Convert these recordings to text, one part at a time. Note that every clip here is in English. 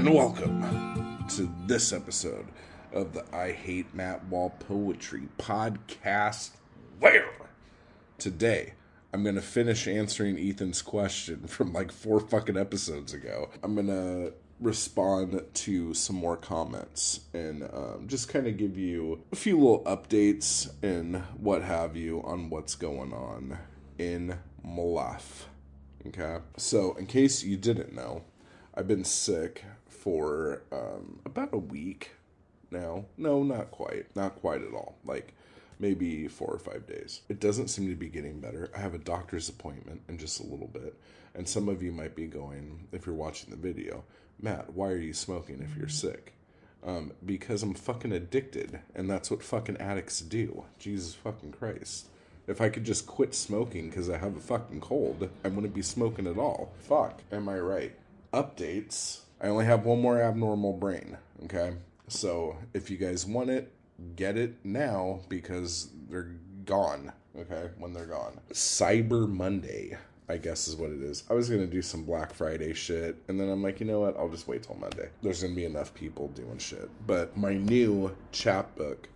and welcome to this episode of the I Hate Matt Wall Poetry podcast. Where today I'm gonna finish answering Ethan's question from like four fucking episodes ago. I'm gonna respond to some more comments and um, just kind of give you a few little updates and what have you on what's going on in my life. Okay, so in case you didn't know, I've been sick for um, about a week now. No, not quite. Not quite at all. Like maybe four or five days. It doesn't seem to be getting better. I have a doctor's appointment in just a little bit. And some of you might be going, if you're watching the video, Matt, why are you smoking if you're sick? Um, because I'm fucking addicted, and that's what fucking addicts do. Jesus fucking Christ. If I could just quit smoking because I have a fucking cold, I wouldn't be smoking at all. Fuck, am I right? Updates. I only have one more abnormal brain, okay? So if you guys want it, get it now because they're gone, okay? When they're gone. Cyber Monday, I guess is what it is. I was gonna do some Black Friday shit, and then I'm like, you know what? I'll just wait till Monday. There's gonna be enough people doing shit. But my new chapbook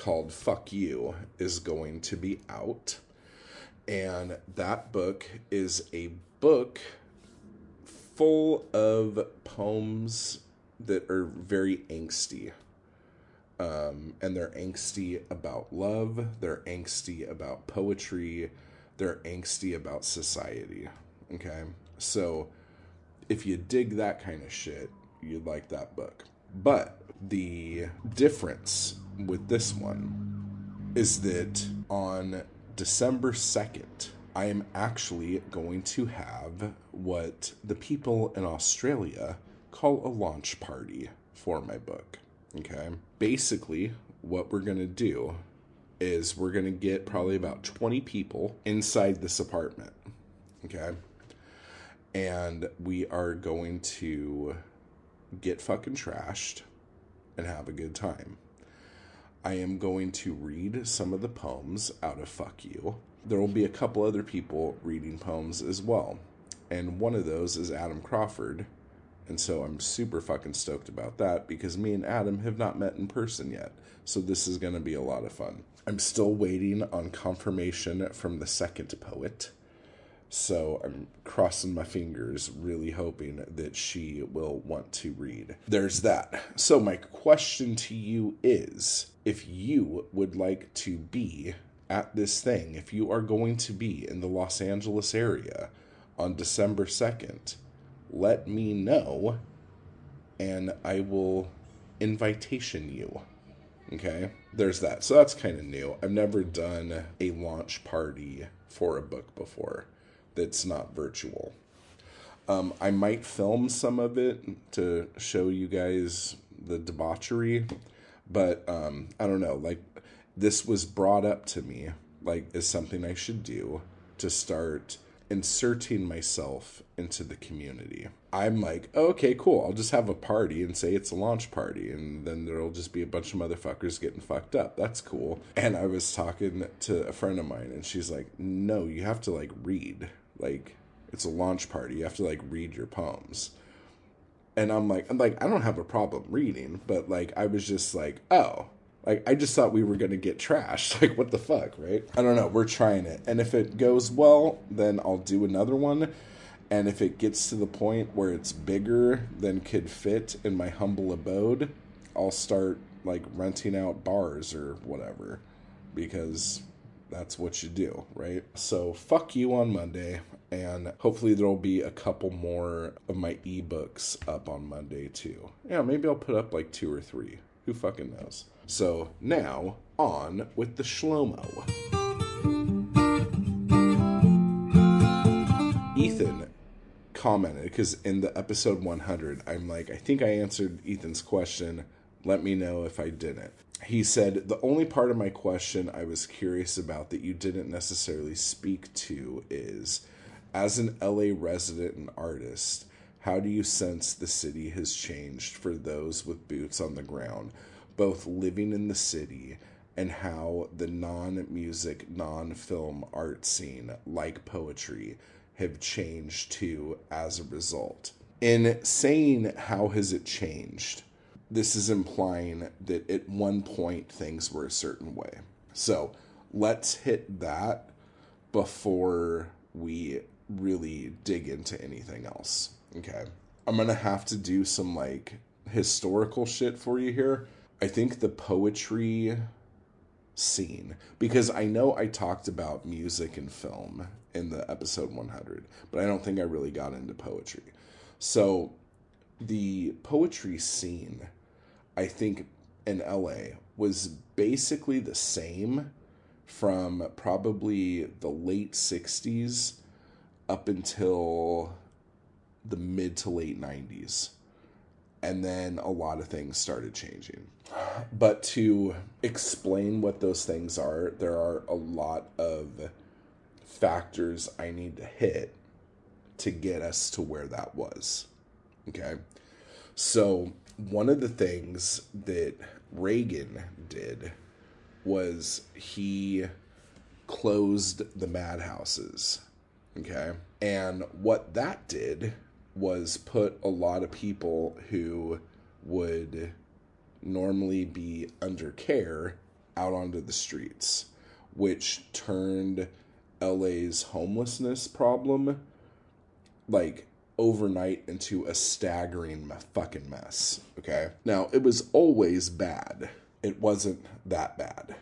called Fuck You is going to be out. And that book is a book full of poems that are very angsty. Um, and they're angsty about love, they're angsty about poetry, they're angsty about society. Okay? So if you dig that kind of shit, you'd like that book. But the difference with this one is that on December 2nd, I am actually going to have what the people in Australia call a launch party for my book. Okay. Basically, what we're going to do is we're going to get probably about 20 people inside this apartment. Okay. And we are going to get fucking trashed and have a good time. I am going to read some of the poems out of Fuck You. There will be a couple other people reading poems as well. And one of those is Adam Crawford. And so I'm super fucking stoked about that because me and Adam have not met in person yet. So this is going to be a lot of fun. I'm still waiting on confirmation from the second poet. So I'm crossing my fingers, really hoping that she will want to read. There's that. So, my question to you is if you would like to be at this thing, if you are going to be in the Los Angeles area on December 2nd, let me know and I will invitation you. Okay, there's that. So that's kind of new. I've never done a launch party for a book before that's not virtual. Um, I might film some of it to show you guys the debauchery, but um, I don't know. Like, this was brought up to me, like, as something I should do to start inserting myself into the community. I'm like, oh, okay, cool. I'll just have a party and say it's a launch party, and then there'll just be a bunch of motherfuckers getting fucked up. That's cool. And I was talking to a friend of mine, and she's like, no, you have to like read. Like, it's a launch party. You have to like read your poems. And I'm like, I'm like, I don't have a problem reading, but like, I was just like, oh, like I just thought we were gonna get trashed. Like what the fuck, right? I don't know. We're trying it, and if it goes well, then I'll do another one. And if it gets to the point where it's bigger than could fit in my humble abode, I'll start like renting out bars or whatever, because that's what you do, right? So fuck you on Monday, and hopefully there'll be a couple more of my ebooks up on Monday too. Yeah, maybe I'll put up like two or three. Who fucking knows? So now on with the Shlomo. Ethan commented because in the episode 100, I'm like, I think I answered Ethan's question. Let me know if I didn't. He said, The only part of my question I was curious about that you didn't necessarily speak to is as an LA resident and artist, how do you sense the city has changed for those with boots on the ground? both living in the city and how the non music, non film art scene, like poetry, have changed too as a result. In saying how has it changed, this is implying that at one point things were a certain way. So let's hit that before we really dig into anything else. Okay. I'm going to have to do some like historical shit for you here. I think the poetry scene, because I know I talked about music and film in the episode 100, but I don't think I really got into poetry. So the poetry scene, I think in LA was basically the same from probably the late 60s up until the mid to late 90s. And then a lot of things started changing. But to explain what those things are, there are a lot of factors I need to hit to get us to where that was. Okay. So, one of the things that Reagan did was he closed the madhouses. Okay. And what that did was put a lot of people who would normally be under care out onto the streets, which turned LA's homelessness problem like overnight into a staggering fucking mess. Okay. Now, it was always bad. It wasn't that bad.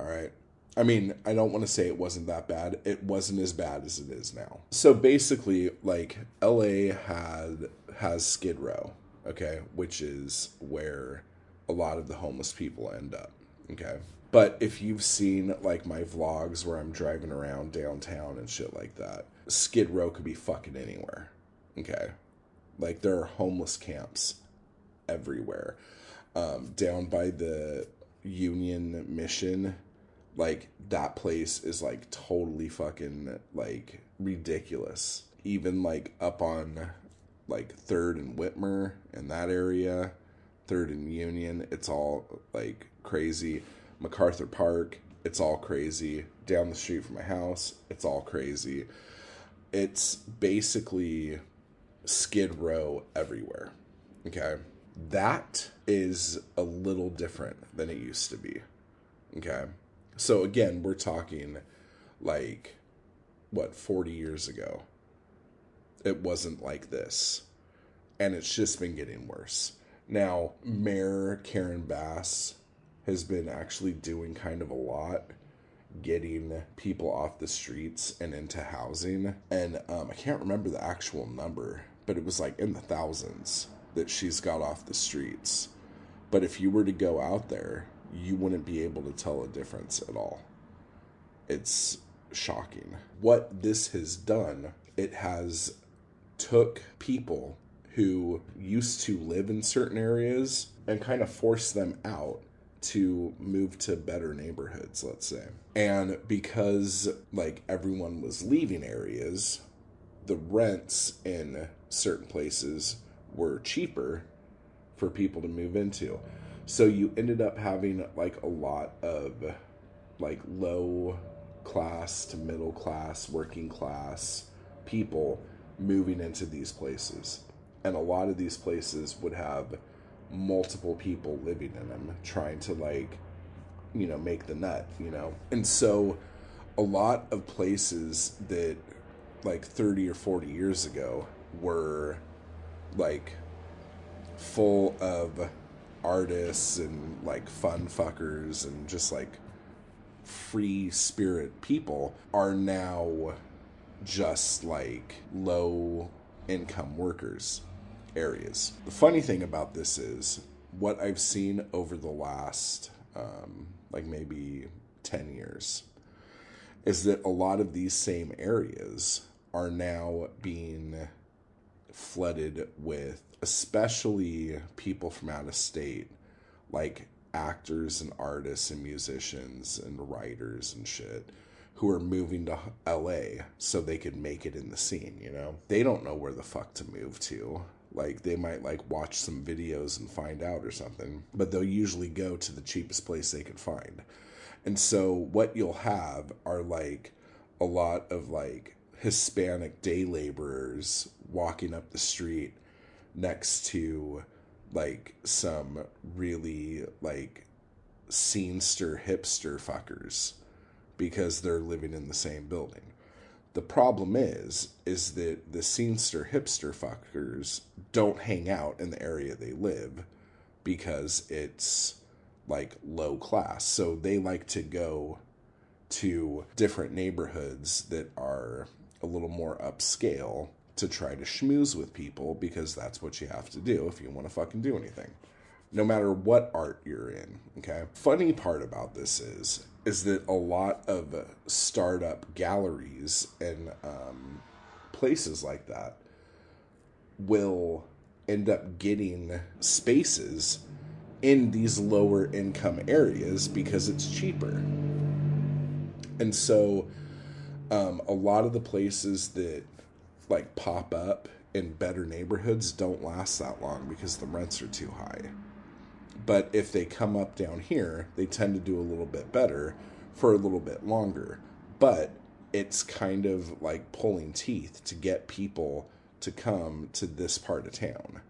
All right. I mean, I don't want to say it wasn't that bad. It wasn't as bad as it is now. So basically, like LA had has Skid Row, okay, which is where a lot of the homeless people end up, okay. But if you've seen like my vlogs where I'm driving around downtown and shit like that, Skid Row could be fucking anywhere, okay. Like there are homeless camps everywhere. Um, down by the Union Mission like that place is like totally fucking like ridiculous. Even like up on like Third and Witmer in that area, Third and Union, it's all like crazy. MacArthur Park, it's all crazy. Down the street from my house, it's all crazy. It's basically Skid Row everywhere. Okay. That is a little different than it used to be. Okay. So again, we're talking like what 40 years ago. It wasn't like this. And it's just been getting worse. Now, Mayor Karen Bass has been actually doing kind of a lot getting people off the streets and into housing. And um, I can't remember the actual number, but it was like in the thousands that she's got off the streets. But if you were to go out there you wouldn't be able to tell a difference at all. It's shocking. What this has done, it has took people who used to live in certain areas and kind of forced them out to move to better neighborhoods, let's say. And because like everyone was leaving areas, the rents in certain places were cheaper for people to move into. So you ended up having like a lot of like low class to middle class, working class people moving into these places. And a lot of these places would have multiple people living in them trying to like you know make the nut, you know. And so a lot of places that like 30 or 40 years ago were like full of artists and like fun fuckers and just like free spirit people are now just like low income workers areas. The funny thing about this is what I've seen over the last um, like maybe 10 years is that a lot of these same areas are now being flooded with especially people from out of state, like actors and artists and musicians and writers and shit who are moving to LA so they could make it in the scene, you know? They don't know where the fuck to move to. Like they might like watch some videos and find out or something, but they'll usually go to the cheapest place they can find. And so what you'll have are like a lot of like Hispanic day laborers walking up the street next to like some really like scenester hipster fuckers because they're living in the same building. The problem is, is that the scenester hipster fuckers don't hang out in the area they live because it's like low class. So they like to go to different neighborhoods that are a little more upscale to try to schmooze with people because that's what you have to do if you want to fucking do anything. No matter what art you're in, okay? Funny part about this is is that a lot of startup galleries and um, places like that will end up getting spaces in these lower income areas because it's cheaper. And so um, a lot of the places that like pop up in better neighborhoods don't last that long because the rents are too high. But if they come up down here, they tend to do a little bit better for a little bit longer. But it's kind of like pulling teeth to get people to come to this part of town.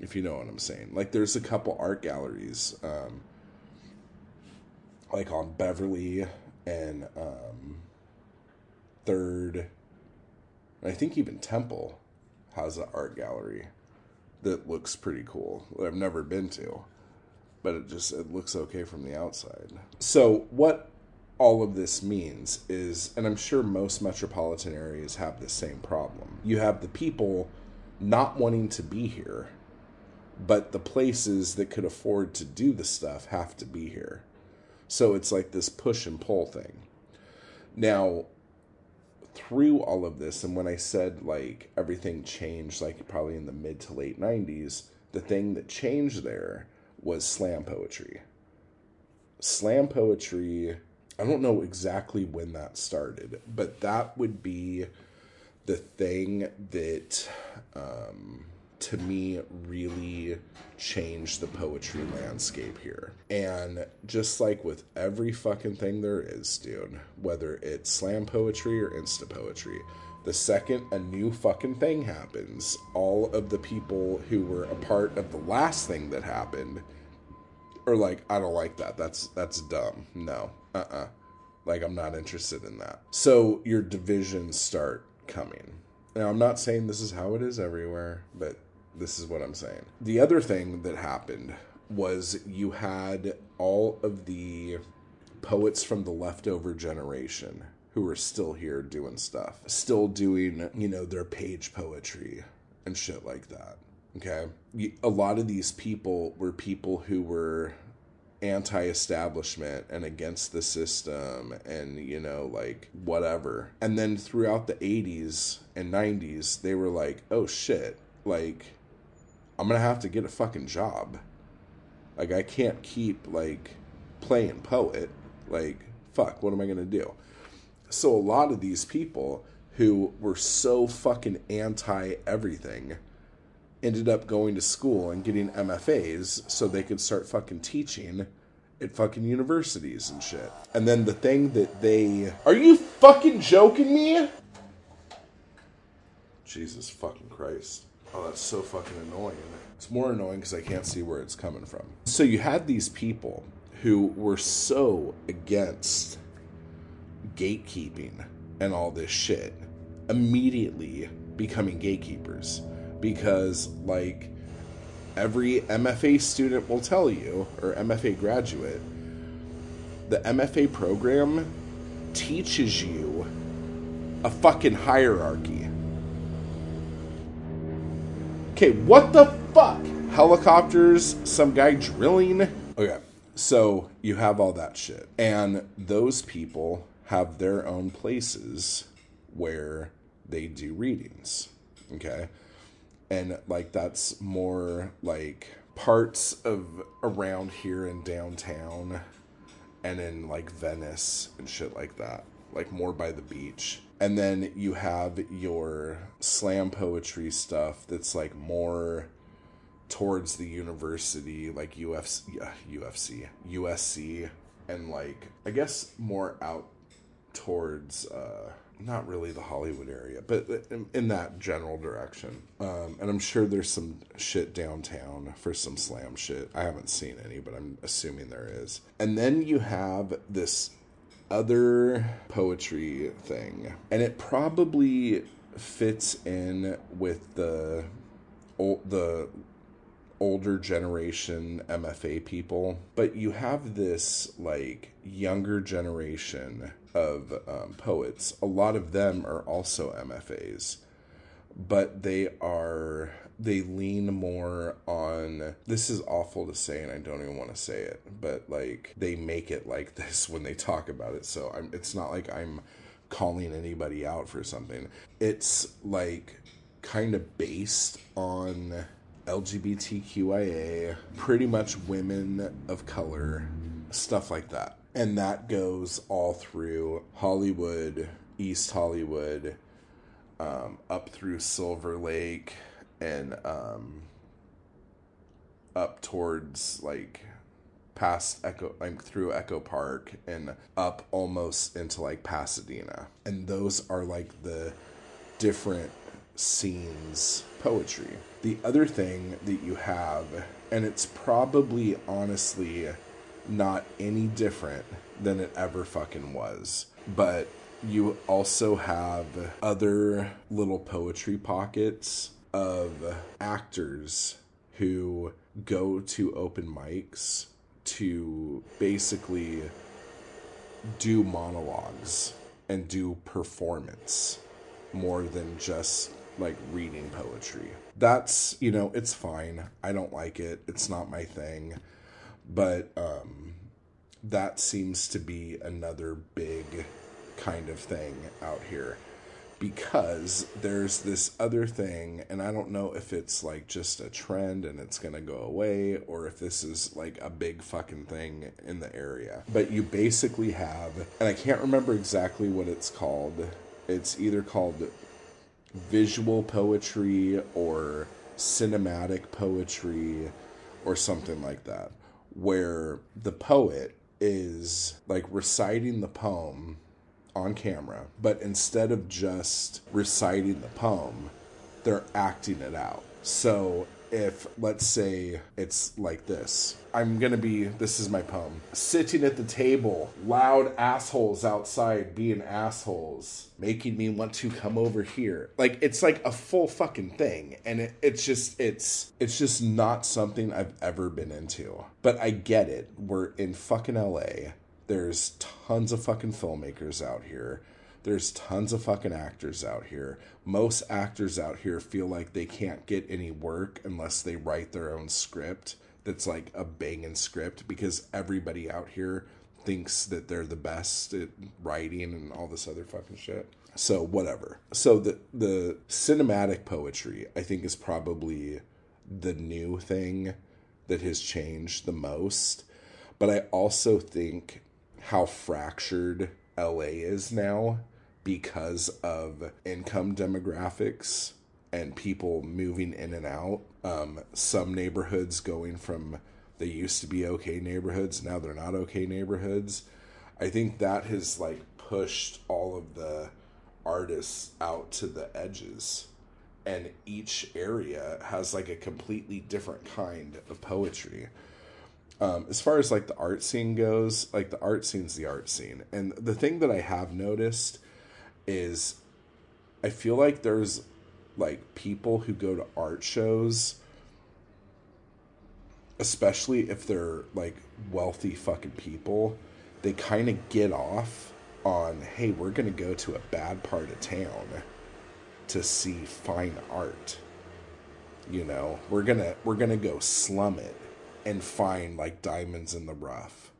If you know what I'm saying. Like there's a couple art galleries um, like on Beverly and um, Third. I think even Temple has an art gallery that looks pretty cool. I've never been to, but it just it looks okay from the outside. So what all of this means is, and I'm sure most metropolitan areas have the same problem. You have the people not wanting to be here, but the places that could afford to do the stuff have to be here. So it's like this push and pull thing. Now, through all of this, and when I said like everything changed, like probably in the mid to late 90s, the thing that changed there was slam poetry. Slam poetry, I don't know exactly when that started, but that would be the thing that um, to me really changed the poetry landscape here. And just like with every fucking thing there is, dude, whether it's slam poetry or insta poetry, the second a new fucking thing happens, all of the people who were a part of the last thing that happened are like, I don't like that. That's that's dumb. No. Uh-uh. Like I'm not interested in that. So your divisions start coming. Now I'm not saying this is how it is everywhere, but this is what I'm saying. The other thing that happened was you had all of the poets from the leftover generation who are still here doing stuff, still doing, you know, their page poetry and shit like that. Okay. A lot of these people were people who were anti establishment and against the system and, you know, like whatever. And then throughout the 80s and 90s, they were like, oh shit, like I'm gonna have to get a fucking job. Like I can't keep like playing poet. Like fuck, what am I gonna do? So a lot of these people who were so fucking anti everything ended up going to school and getting MFAs so they could start fucking teaching at fucking universities and shit. And then the thing that they Are you fucking joking me? Jesus fucking Christ. Oh, that's so fucking annoying. It's more annoying because I can't see where it's coming from. So you had these people who were so against gatekeeping and all this shit immediately becoming gatekeepers because, like, every MFA student will tell you, or MFA graduate, the MFA program teaches you a fucking hierarchy Okay, what the fuck? Helicopters, some guy drilling. Okay, so you have all that shit. And those people have their own places where they do readings. Okay. And like that's more like parts of around here in downtown and in like Venice and shit like that. Like more by the beach and then you have your slam poetry stuff that's like more towards the university like UFC UFC USC and like I guess more out towards uh not really the Hollywood area, but in, in that general direction. Um, and I'm sure there's some shit downtown for some slam shit. I haven't seen any, but I'm assuming there is. And then you have this other poetry thing, and it probably fits in with the old, the older generation MFA people, but you have this like younger generation of um, poets. A lot of them are also MFAs, but they are they lean more on this is awful to say and I don't even want to say it, but like they make it like this when they talk about it. So I'm it's not like I'm calling anybody out for something. It's like kind of based on LGBTQIA, pretty much women of color, stuff like that. And that goes all through Hollywood, East Hollywood, um, up through Silver Lake, and um, up towards like past Echo, like through Echo Park, and up almost into like Pasadena. And those are like the different scenes poetry. The other thing that you have, and it's probably honestly not any different than it ever fucking was, but you also have other little poetry pockets of actors who go to open mics to basically do monologues and do performance more than just like reading poetry. That's, you know, it's fine. I don't like it. It's not my thing. But um that seems to be another big kind of thing out here because there's this other thing and I don't know if it's like just a trend and it's to go away or if this is like a big fucking thing in the area. But you basically have and I can't remember exactly what it's called. It's either called visual poetry or cinematic poetry or something like that, where the poet is like reciting the poem on camera, but instead of just reciting the poem, they're acting it out. So if let's say it's like this. I'm gonna be this is my poem. Sitting at the table loud assholes outside being assholes making me want to come over here. Like it's like a full fucking thing. And it, it's just it's it's just not something i've ever been into. But i get it. We're in fucking la there's tons of fucking filmmakers out here there's tons of fucking actors out here. Most actors out here feel like they can't get any work unless they write their own script that's like a banging script because everybody out here thinks that they're the best at writing and all this other fucking shit. So whatever. So the the cinematic poetry I think is probably the new thing that has changed the most. But I also think how fractured LA is now because of income demographics and people moving in and out. Um, some neighborhoods going from they used to be okay neighborhoods, now they're not okay neighborhoods. I think that has like pushed all of the artists out to the edges. And each area has like a completely different kind of poetry. Um, as far as like the art scene goes, like the art scene's the art scene. And the thing that I have noticed is I feel like there's like people who go to art shows especially if they're like wealthy fucking people they kind of get off on hey we're going to go to a bad part of town to see fine art you know we're going to we're going to go slum it and find like diamonds in the rough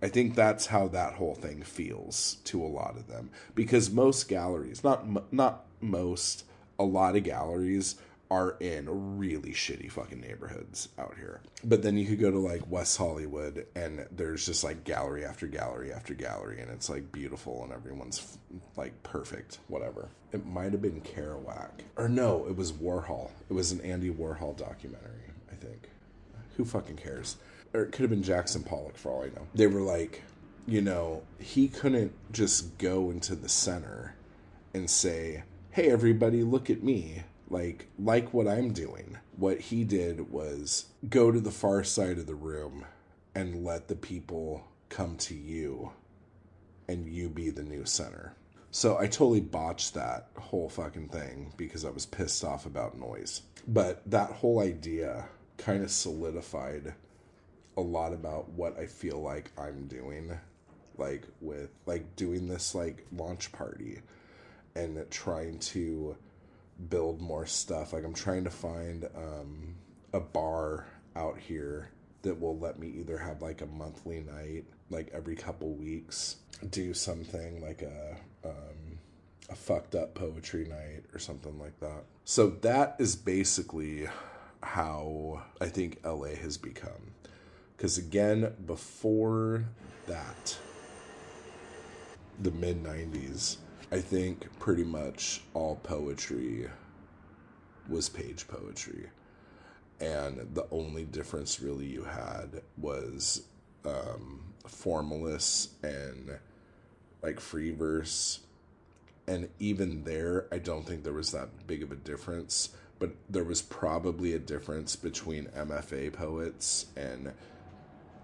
I think that's how that whole thing feels to a lot of them because most galleries, not not most, a lot of galleries are in really shitty fucking neighborhoods out here. But then you could go to like West Hollywood and there's just like gallery after gallery after gallery and it's like beautiful and everyone's like perfect, whatever. It might have been Kerouac. Or no, it was Warhol. It was an Andy Warhol documentary, I think. Who fucking cares? or it could have been Jackson Pollock for all I know. They were like, you know, he couldn't just go into the center and say, "Hey everybody, look at me." Like like what I'm doing. What he did was go to the far side of the room and let the people come to you and you be the new center. So I totally botched that whole fucking thing because I was pissed off about noise. But that whole idea kind of solidified a lot about what I feel like I'm doing like with like doing this like launch party and trying to build more stuff. Like I'm trying to find um a bar out here that will let me either have like a monthly night like every couple weeks do something like a um, a fucked up poetry night or something like that. So that is basically how I think LA has become. Because again, before that, the mid 90s, I think pretty much all poetry was page poetry. And the only difference really you had was um, and like free verse and even there i don't think there was that big of a difference but there was probably a difference between mfa poets and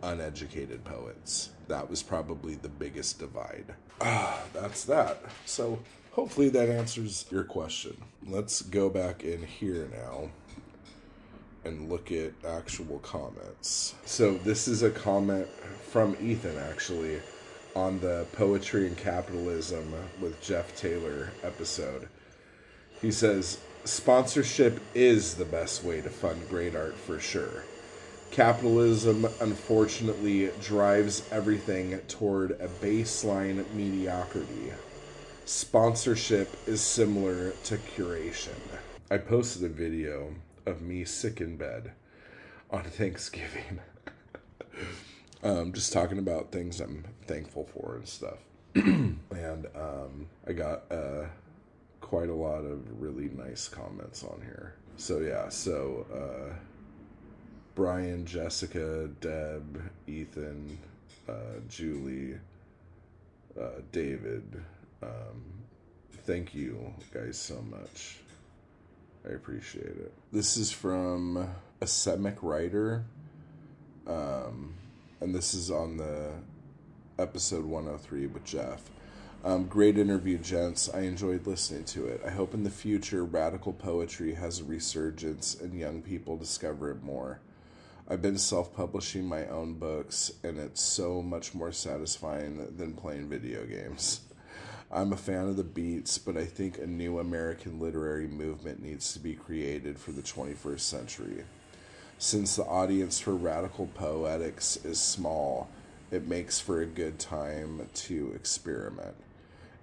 uneducated poets. That was probably the biggest divide. Ah that's that. So hopefully that answers your question. Let's go back in here now and look at actual comments. So this is a comment from ethan actually on the Poetry and Capitalism with Jeff Taylor episode. He says, Sponsorship is the best way to fund great art for sure. Capitalism, unfortunately, drives everything toward a baseline mediocrity. Sponsorship is similar to curation. I posted a video of me sick in bed on Thanksgiving. um, just talking about things I'm thankful for and stuff. and um, I got uh, quite a lot of really nice comments on here. So yeah, so uh, Brian, Jessica, Deb, Ethan, uh, Julie, uh, David. Um, thank you guys so much. I appreciate it. This is from a Semic writer. Um, and this is on the episode 103 with Jeff. Um, great interview, gents. I enjoyed listening to it. I hope in the future radical poetry has a resurgence and young people discover it more. I've been self publishing my own books, and it's so much more satisfying than playing video games. I'm a fan of the beats, but I think a new American literary movement needs to be created for the 21st century. Since the audience for radical poetics is small, it makes for a good time to experiment.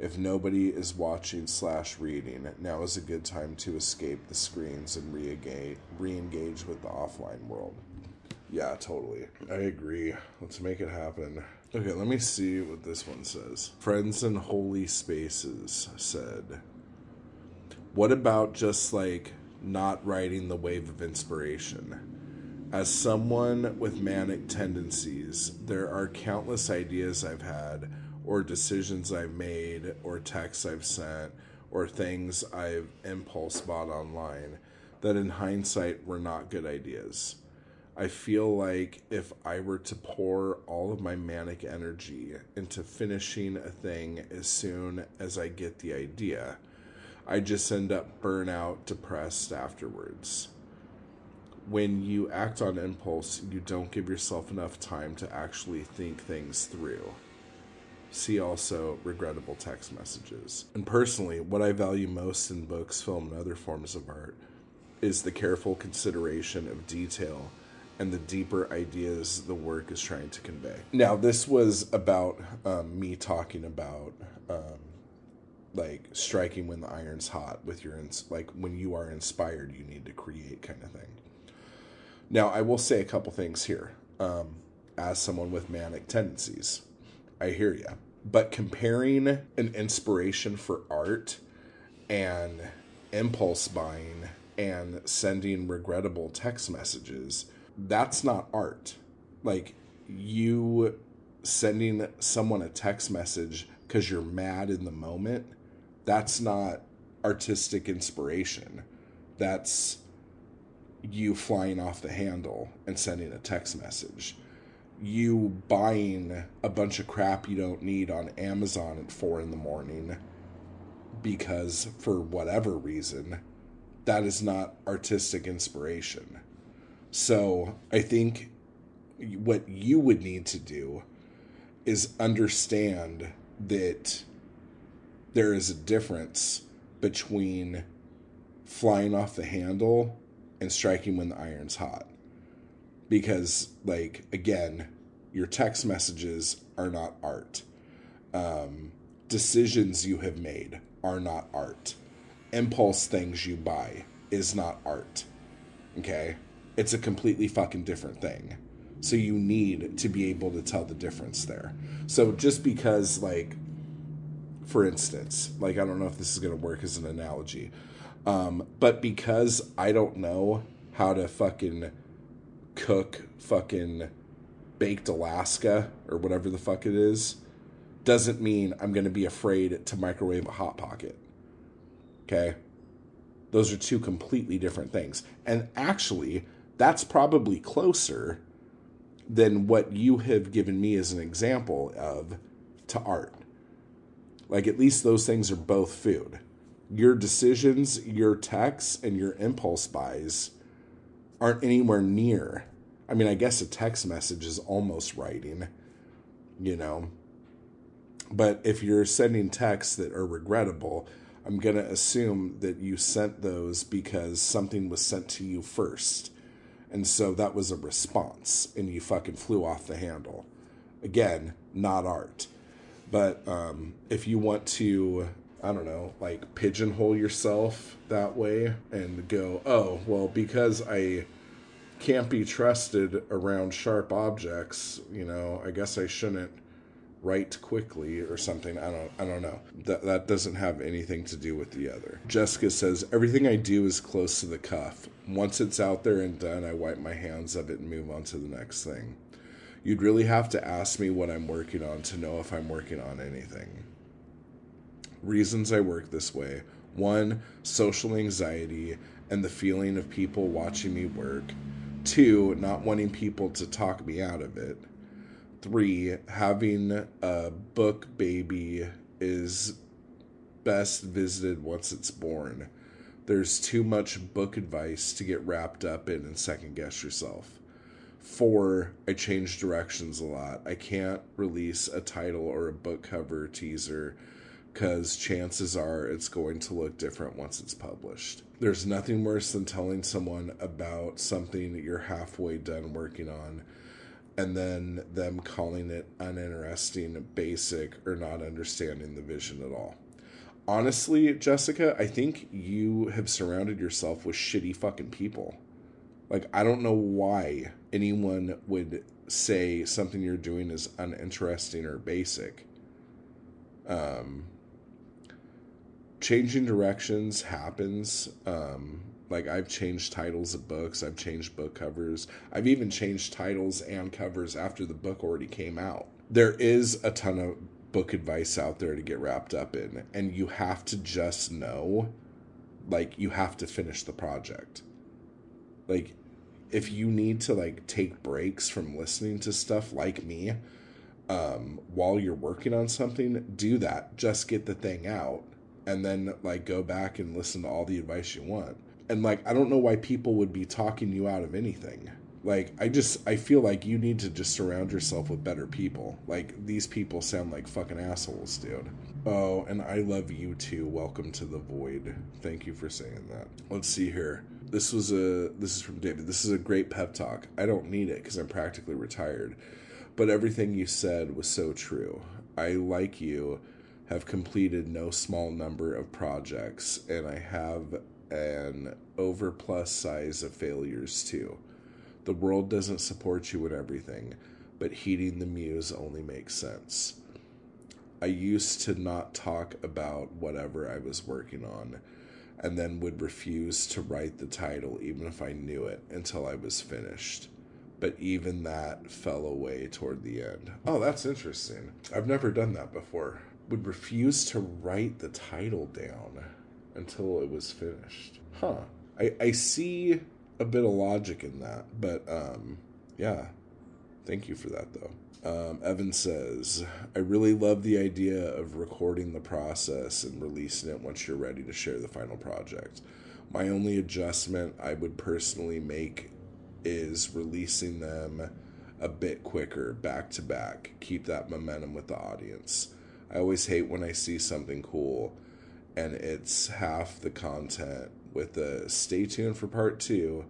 If nobody is watching slash reading, now is a good time to escape the screens and re-engage, re-engage with the offline world. Yeah, totally. I agree. Let's make it happen. Okay, let me see what this one says. Friends in Holy Spaces said, What about just like not riding the wave of inspiration? As someone with manic tendencies, there are countless ideas I've had, or decisions I've made, or texts I've sent, or things I've impulse bought online that in hindsight were not good ideas. I feel like if I were to pour all of my manic energy into finishing a thing as soon as I get the idea, I just end up burnout, depressed afterwards when you act on impulse, you don't give yourself enough time to actually think things through. See also regrettable text messages. And personally, what I value most in books, film, and other forms of art is the careful consideration of detail and the deeper ideas the work is trying to convey. Now, this was about um, me talking about um, like striking when the iron's hot with your ins- like when you are inspired, you need to create kind of thing. Now, I will say a couple things here. Um, as someone with manic tendencies, I hear you. But comparing an inspiration for art and impulse buying and sending regrettable text messages, that's not art. Like, you sending someone a text message because you're mad in the moment, that's not artistic inspiration. That's you flying off the handle and sending a text message. You buying a bunch of crap you don't need on Amazon at four in the morning because, for whatever reason, that is not artistic inspiration. So I think what you would need to do is understand that there is a difference between flying off the handle and striking when the iron's hot. Because, like, again, your text messages are not art. Um, decisions you have made are not art. Impulse things you buy is not art. Okay? It's a completely fucking different thing. So you need to be able to tell the difference there. So just because, like, for instance, like, I don't know if this is going to work as an analogy, um, but because I don't know how to fucking cook fucking baked Alaska or whatever the fuck it is, doesn't mean I'm going to be afraid to microwave a Hot Pocket. Okay? Those are two completely different things. And actually, that's probably closer than what you have given me as an example of to art. Like, at least those things are both food. Your decisions, your texts, and your impulse buys aren't anywhere near. I mean, I guess a text message is almost writing, you know. But if you're sending texts that are regrettable, I'm going to assume that you sent those because something was sent to you first and so that was a response, and you fucking flew off the handle. Again, not art. But um, if you want to, I don't know, like pigeonhole yourself that way and go, oh, well, because I can't be trusted around sharp objects, you know, I guess I shouldn't write quickly or something. I don't I don't know. That that doesn't have anything to do with the other. Jessica says everything I do is close to the cuff. Once it's out there and done, I wipe my hands of it and move on to the next thing. You'd really have to ask me what I'm working on to know if I'm working on anything. Reasons I work this way. One, social anxiety and the feeling of people watching me work. Two, not wanting people to talk me out of it three, having a book baby is best visited once it's born. There's too much book advice to get wrapped up in and second guess yourself. Four, I change directions a lot. I can't release a title or a book cover teaser because chances are it's going to look different once it's published. There's nothing worse than telling someone about something that you're halfway done working on and then them calling it uninteresting, basic, or not understanding the vision at all. Honestly, Jessica, I think you have surrounded yourself with shitty fucking people. Like, I don't know why anyone would say something you're doing is uninteresting or basic. Um, changing directions happens. Um, like I've changed titles of books, I've changed book covers, I've even changed titles and covers after the book already came out. There is a ton of book advice out there to get wrapped up in, and you have to just know like you have to finish the project. Like if you need to like take breaks from listening to stuff like me um, while you're working on something, do that. Just get the thing out and then like go back and listen to all the advice you want and like I don't know why people would be talking you out of anything. Like I just I feel like you need to just surround yourself with better people. Like these people sound like fucking assholes, dude. Oh, and I love you too. Welcome to the void. Thank you for saying that. Let's see here. This was a this is from David. This is a great pep talk. I don't need it cuz I'm practically retired. But everything you said was so true. I like you have completed no small number of projects and I have an overplus size of failures too. The world doesn't support you in everything, but heeding the muse only makes sense. I used to not talk about whatever I was working on, and then would refuse to write the title even if I knew it until I was finished. but even that fell away toward the end. Oh, that's interesting. I've never done that before. Would refuse to write the title down until it was finished. Huh. I, I see a bit of logic in that, but um, yeah. Thank you for that, though. Um, Evan says, I really love the idea of recording the process and releasing it once you're ready to share the final project. My only adjustment I would personally make is releasing them a bit quicker, back to back. Keep that momentum with the audience. I always hate when I see something cool and it's half the content with the stay tuned for part two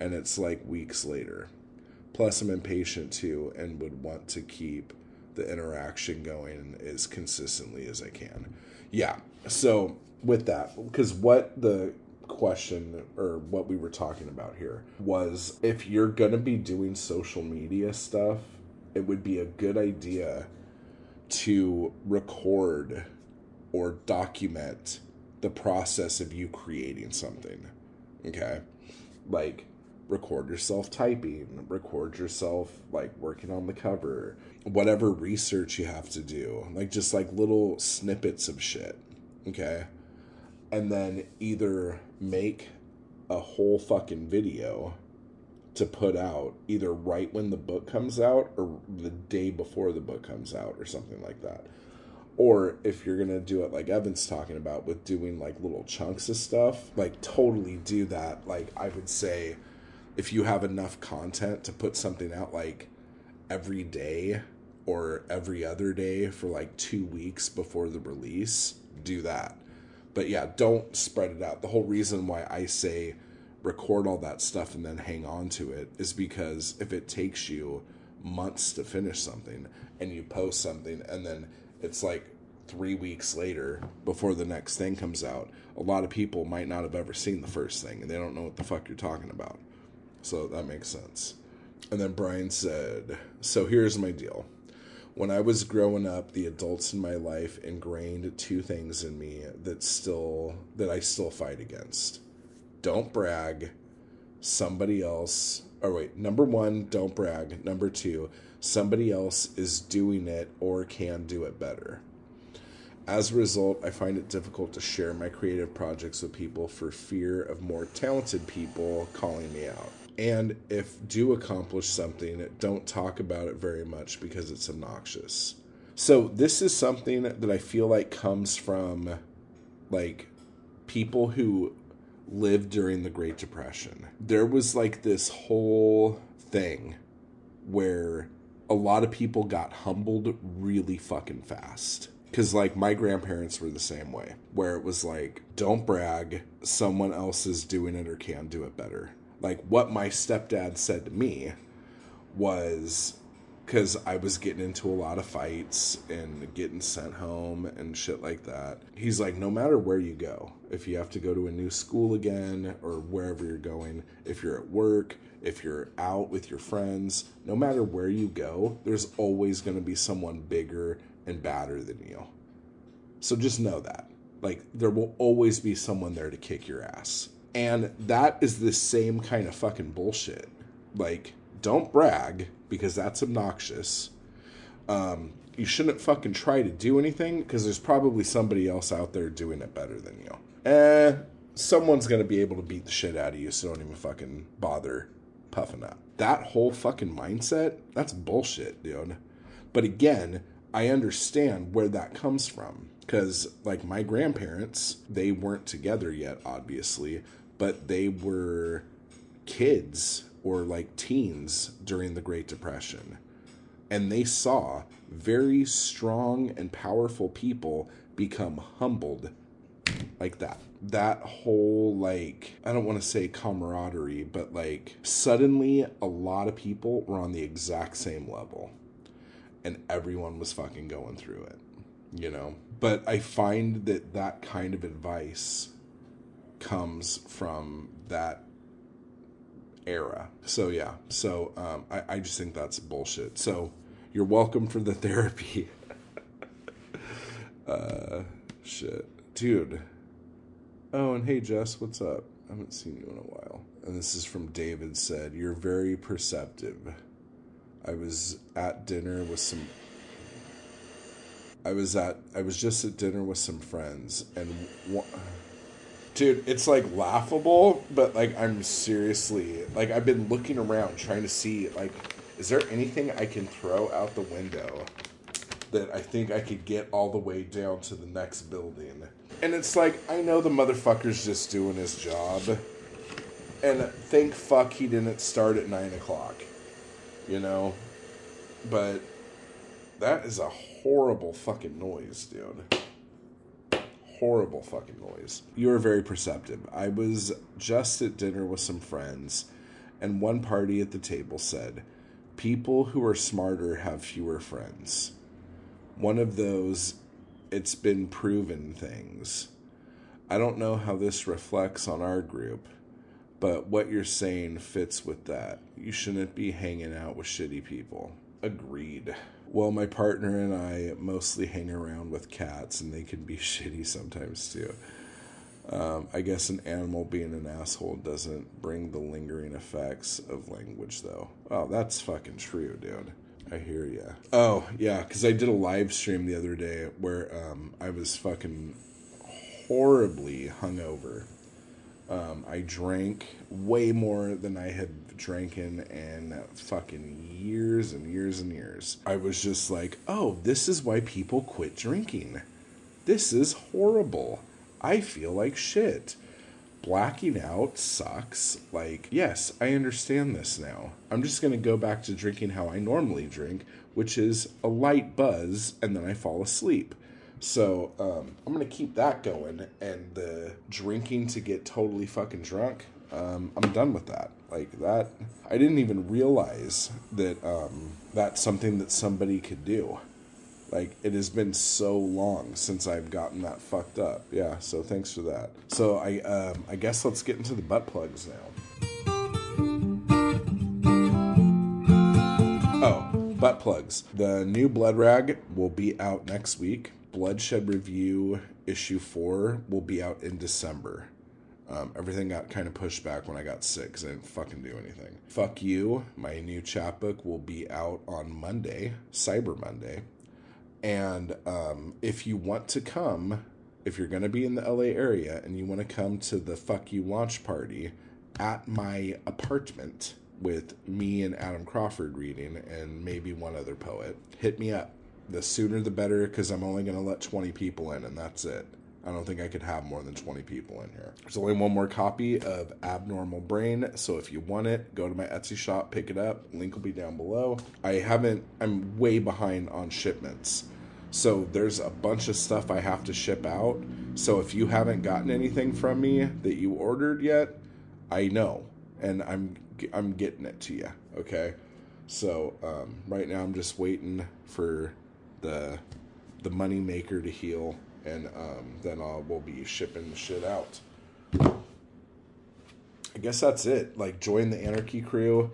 and it's like weeks later. Plus, I'm impatient too and would want to keep the interaction going as consistently as I can. Yeah. So, with that, because what the question or what we were talking about here was if you're going to be doing social media stuff, it would be a good idea to record or document the process of you creating something. Okay? Like, record yourself typing, record yourself like working on the cover, whatever research you have to do, like just like little snippets of shit. Okay? And then either make a whole fucking video to put out either right when the book comes out or the day before the book comes out or something like that. Or if you're gonna do it like Evan's talking about with doing like little chunks of stuff, like totally do that. Like I would say if you have enough content to put something out like every day or every other day for like two weeks before the release, do that. But yeah, don't spread it out. The whole reason why I say record all that stuff and then hang on to it is because if it takes you months to finish something and you post something and then it's like three weeks later before the next thing comes out, a lot of people might not have ever seen the first thing and they don't know what the fuck you're talking about. So that makes sense. And then Brian said, So here's my deal. When I was growing up, the adults in my life ingrained two things in me that still that I still fight against. Don't brag. Somebody else or wait, number 1, don't brag. Number 2, somebody else is doing it or can do it better. As a result, I find it difficult to share my creative projects with people for fear of more talented people calling me out and if do accomplish something, don't talk about it very much because it's obnoxious. So this is something that I feel like comes from like people who lived during the Great Depression. There was like this whole thing where a lot of people got humbled really fucking fast. Because, like, my grandparents were the same way, where it was like, don't brag, someone else is doing it or can do it better like what my stepdad said to me was because I was getting into a lot of fights and getting sent home and shit like that. He's like, no matter where you go, if you have to go to a new school again or wherever you're going, if you're at work, if you're out with your friends, no matter where you go, there's always going to be someone bigger and badder than you. So just know that. Like, there will always be someone there to kick your ass. And that is the same kind of fucking bullshit. Like, don't brag because that's obnoxious. Um, you shouldn't fucking try to do anything because there's probably somebody else out there doing it better than you. Eh, someone's gonna be able to beat the shit out of you, so don't even fucking bother puffing up. That whole fucking mindset, that's bullshit, dude. But again, I understand where that comes from because, like, my grandparents, they weren't together yet, obviously, but they were kids or like teens during the Great Depression. And they saw very strong and powerful people become humbled like that. That whole, like, I don't want to say camaraderie, but like, suddenly a lot of people were on the exact same level. And everyone was fucking going through it, you know? But I find that that kind of advice comes from that era. So yeah, so um, I, I just think that's bullshit. So you're welcome for the therapy. uh, shit, dude. Oh, and hey Jess, what's up? I haven't seen you in a while. And this is from David said, You're very perceptive. I was at dinner with some I was at I was just at dinner with some friends and one, dude, it's like laughable, but like I'm seriously like I've been looking around trying to see like is there anything I can throw out the window that I think I could get all the way down to the next building? And it's like I know the motherfucker's just doing his job. And thank fuck he didn't start at nine o'clock. You know? But that is a horrible fucking noise, dude horrible fucking noise. You are very perceptive. I was just at dinner with some friends, and one party at the table said, People who are smarter have fewer friends. One of those, it's been proven things. I don't know how this reflects on our group, but what you're saying fits with that. You shouldn't be hanging out with shitty people. Agreed. Well, my partner and I mostly hang around with cats, and they can be shitty sometimes too. Um, I guess an animal being an asshole doesn't bring the lingering effects of language, though. Oh, that's fucking true, dude. I hear ya. Oh, yeah, because I did a live stream the other day where um, I was fucking horribly hungover. Um, I drank way more than I had drinking in fucking years and years and years. I was just like, oh, this is why people quit drinking. This is horrible. I feel like shit. Blacking out sucks. Like, yes, I understand this now. I'm just going to go back to drinking how I normally drink, which is a light buzz, and then I fall asleep. So um, I'm gonna keep that going, and the drinking to get totally fucking drunk. Um, I'm done with that. Like that, I didn't even realize that um, that's something that somebody could do. Like it has been so long since I've gotten that fucked up. Yeah, so thanks for that. So I um, I guess let's get into the butt plugs now. Oh, butt plugs. The new blood rag will be out next week. Bloodshed Review issue four will be out in December. Um, everything got kind of pushed back when I got sick because I didn't fucking do anything. Fuck you. My new chapbook will be out on Monday, Cyber Monday. And um, if you want to come, if you're going to be in the LA area and you want to come to the Fuck You launch party at my apartment with me and Adam Crawford reading and maybe one other poet, hit me up the sooner the better because I'm only going to let 20 people in and that's it. I don't think I could have more than 20 people in here. There's only one more copy of Abnormal Brain, so if you want it, go to my Etsy shop, pick it up. Link will be down below. I haven't, I'm way behind on shipments. So there's a bunch of stuff I have to ship out. So if you haven't gotten anything from me that you ordered yet, I know, and I'm I'm getting it to you. Okay. So um, right now I'm just waiting for the the money maker to heal, and um, then I'll we'll be shipping the shit out. I guess that's it. Like join the Anarchy crew.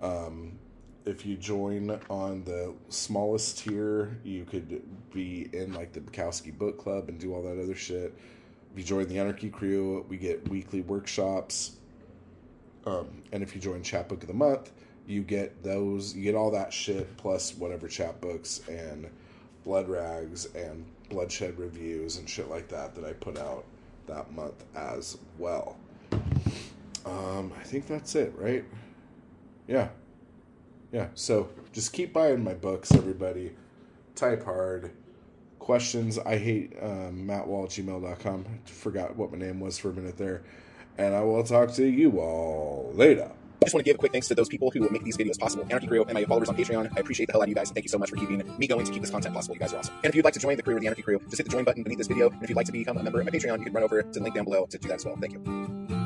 Um, if you join on the smallest tier, you could be in like the Bukowski Book Club and do all that other shit. If you join the Anarchy crew, we get weekly workshops. Um, and if you join Chapbook of the Month, you get those, you get all that shit plus whatever chapbooks and blood rags and bloodshed reviews and shit like that that I put out that month as well. Um, I think that's it, right? Yeah. Yeah. So just keep buying my books, everybody. Type hard. Questions, I hate um, gmail.com. Forgot what my name was for a minute there. And I will talk to you all later. I just want to give a quick thanks to those people who make these videos possible. Anarchy Crew and my followers on Patreon. I appreciate the hell out of you guys. And thank you so much for keeping me going to keep this content possible. You guys are awesome. And if you'd like to join the crew or the Anarchy Crew, just hit the join button beneath this video. And if you'd like to become a member of my Patreon, you can run over to the link down below to do that as well. Thank you.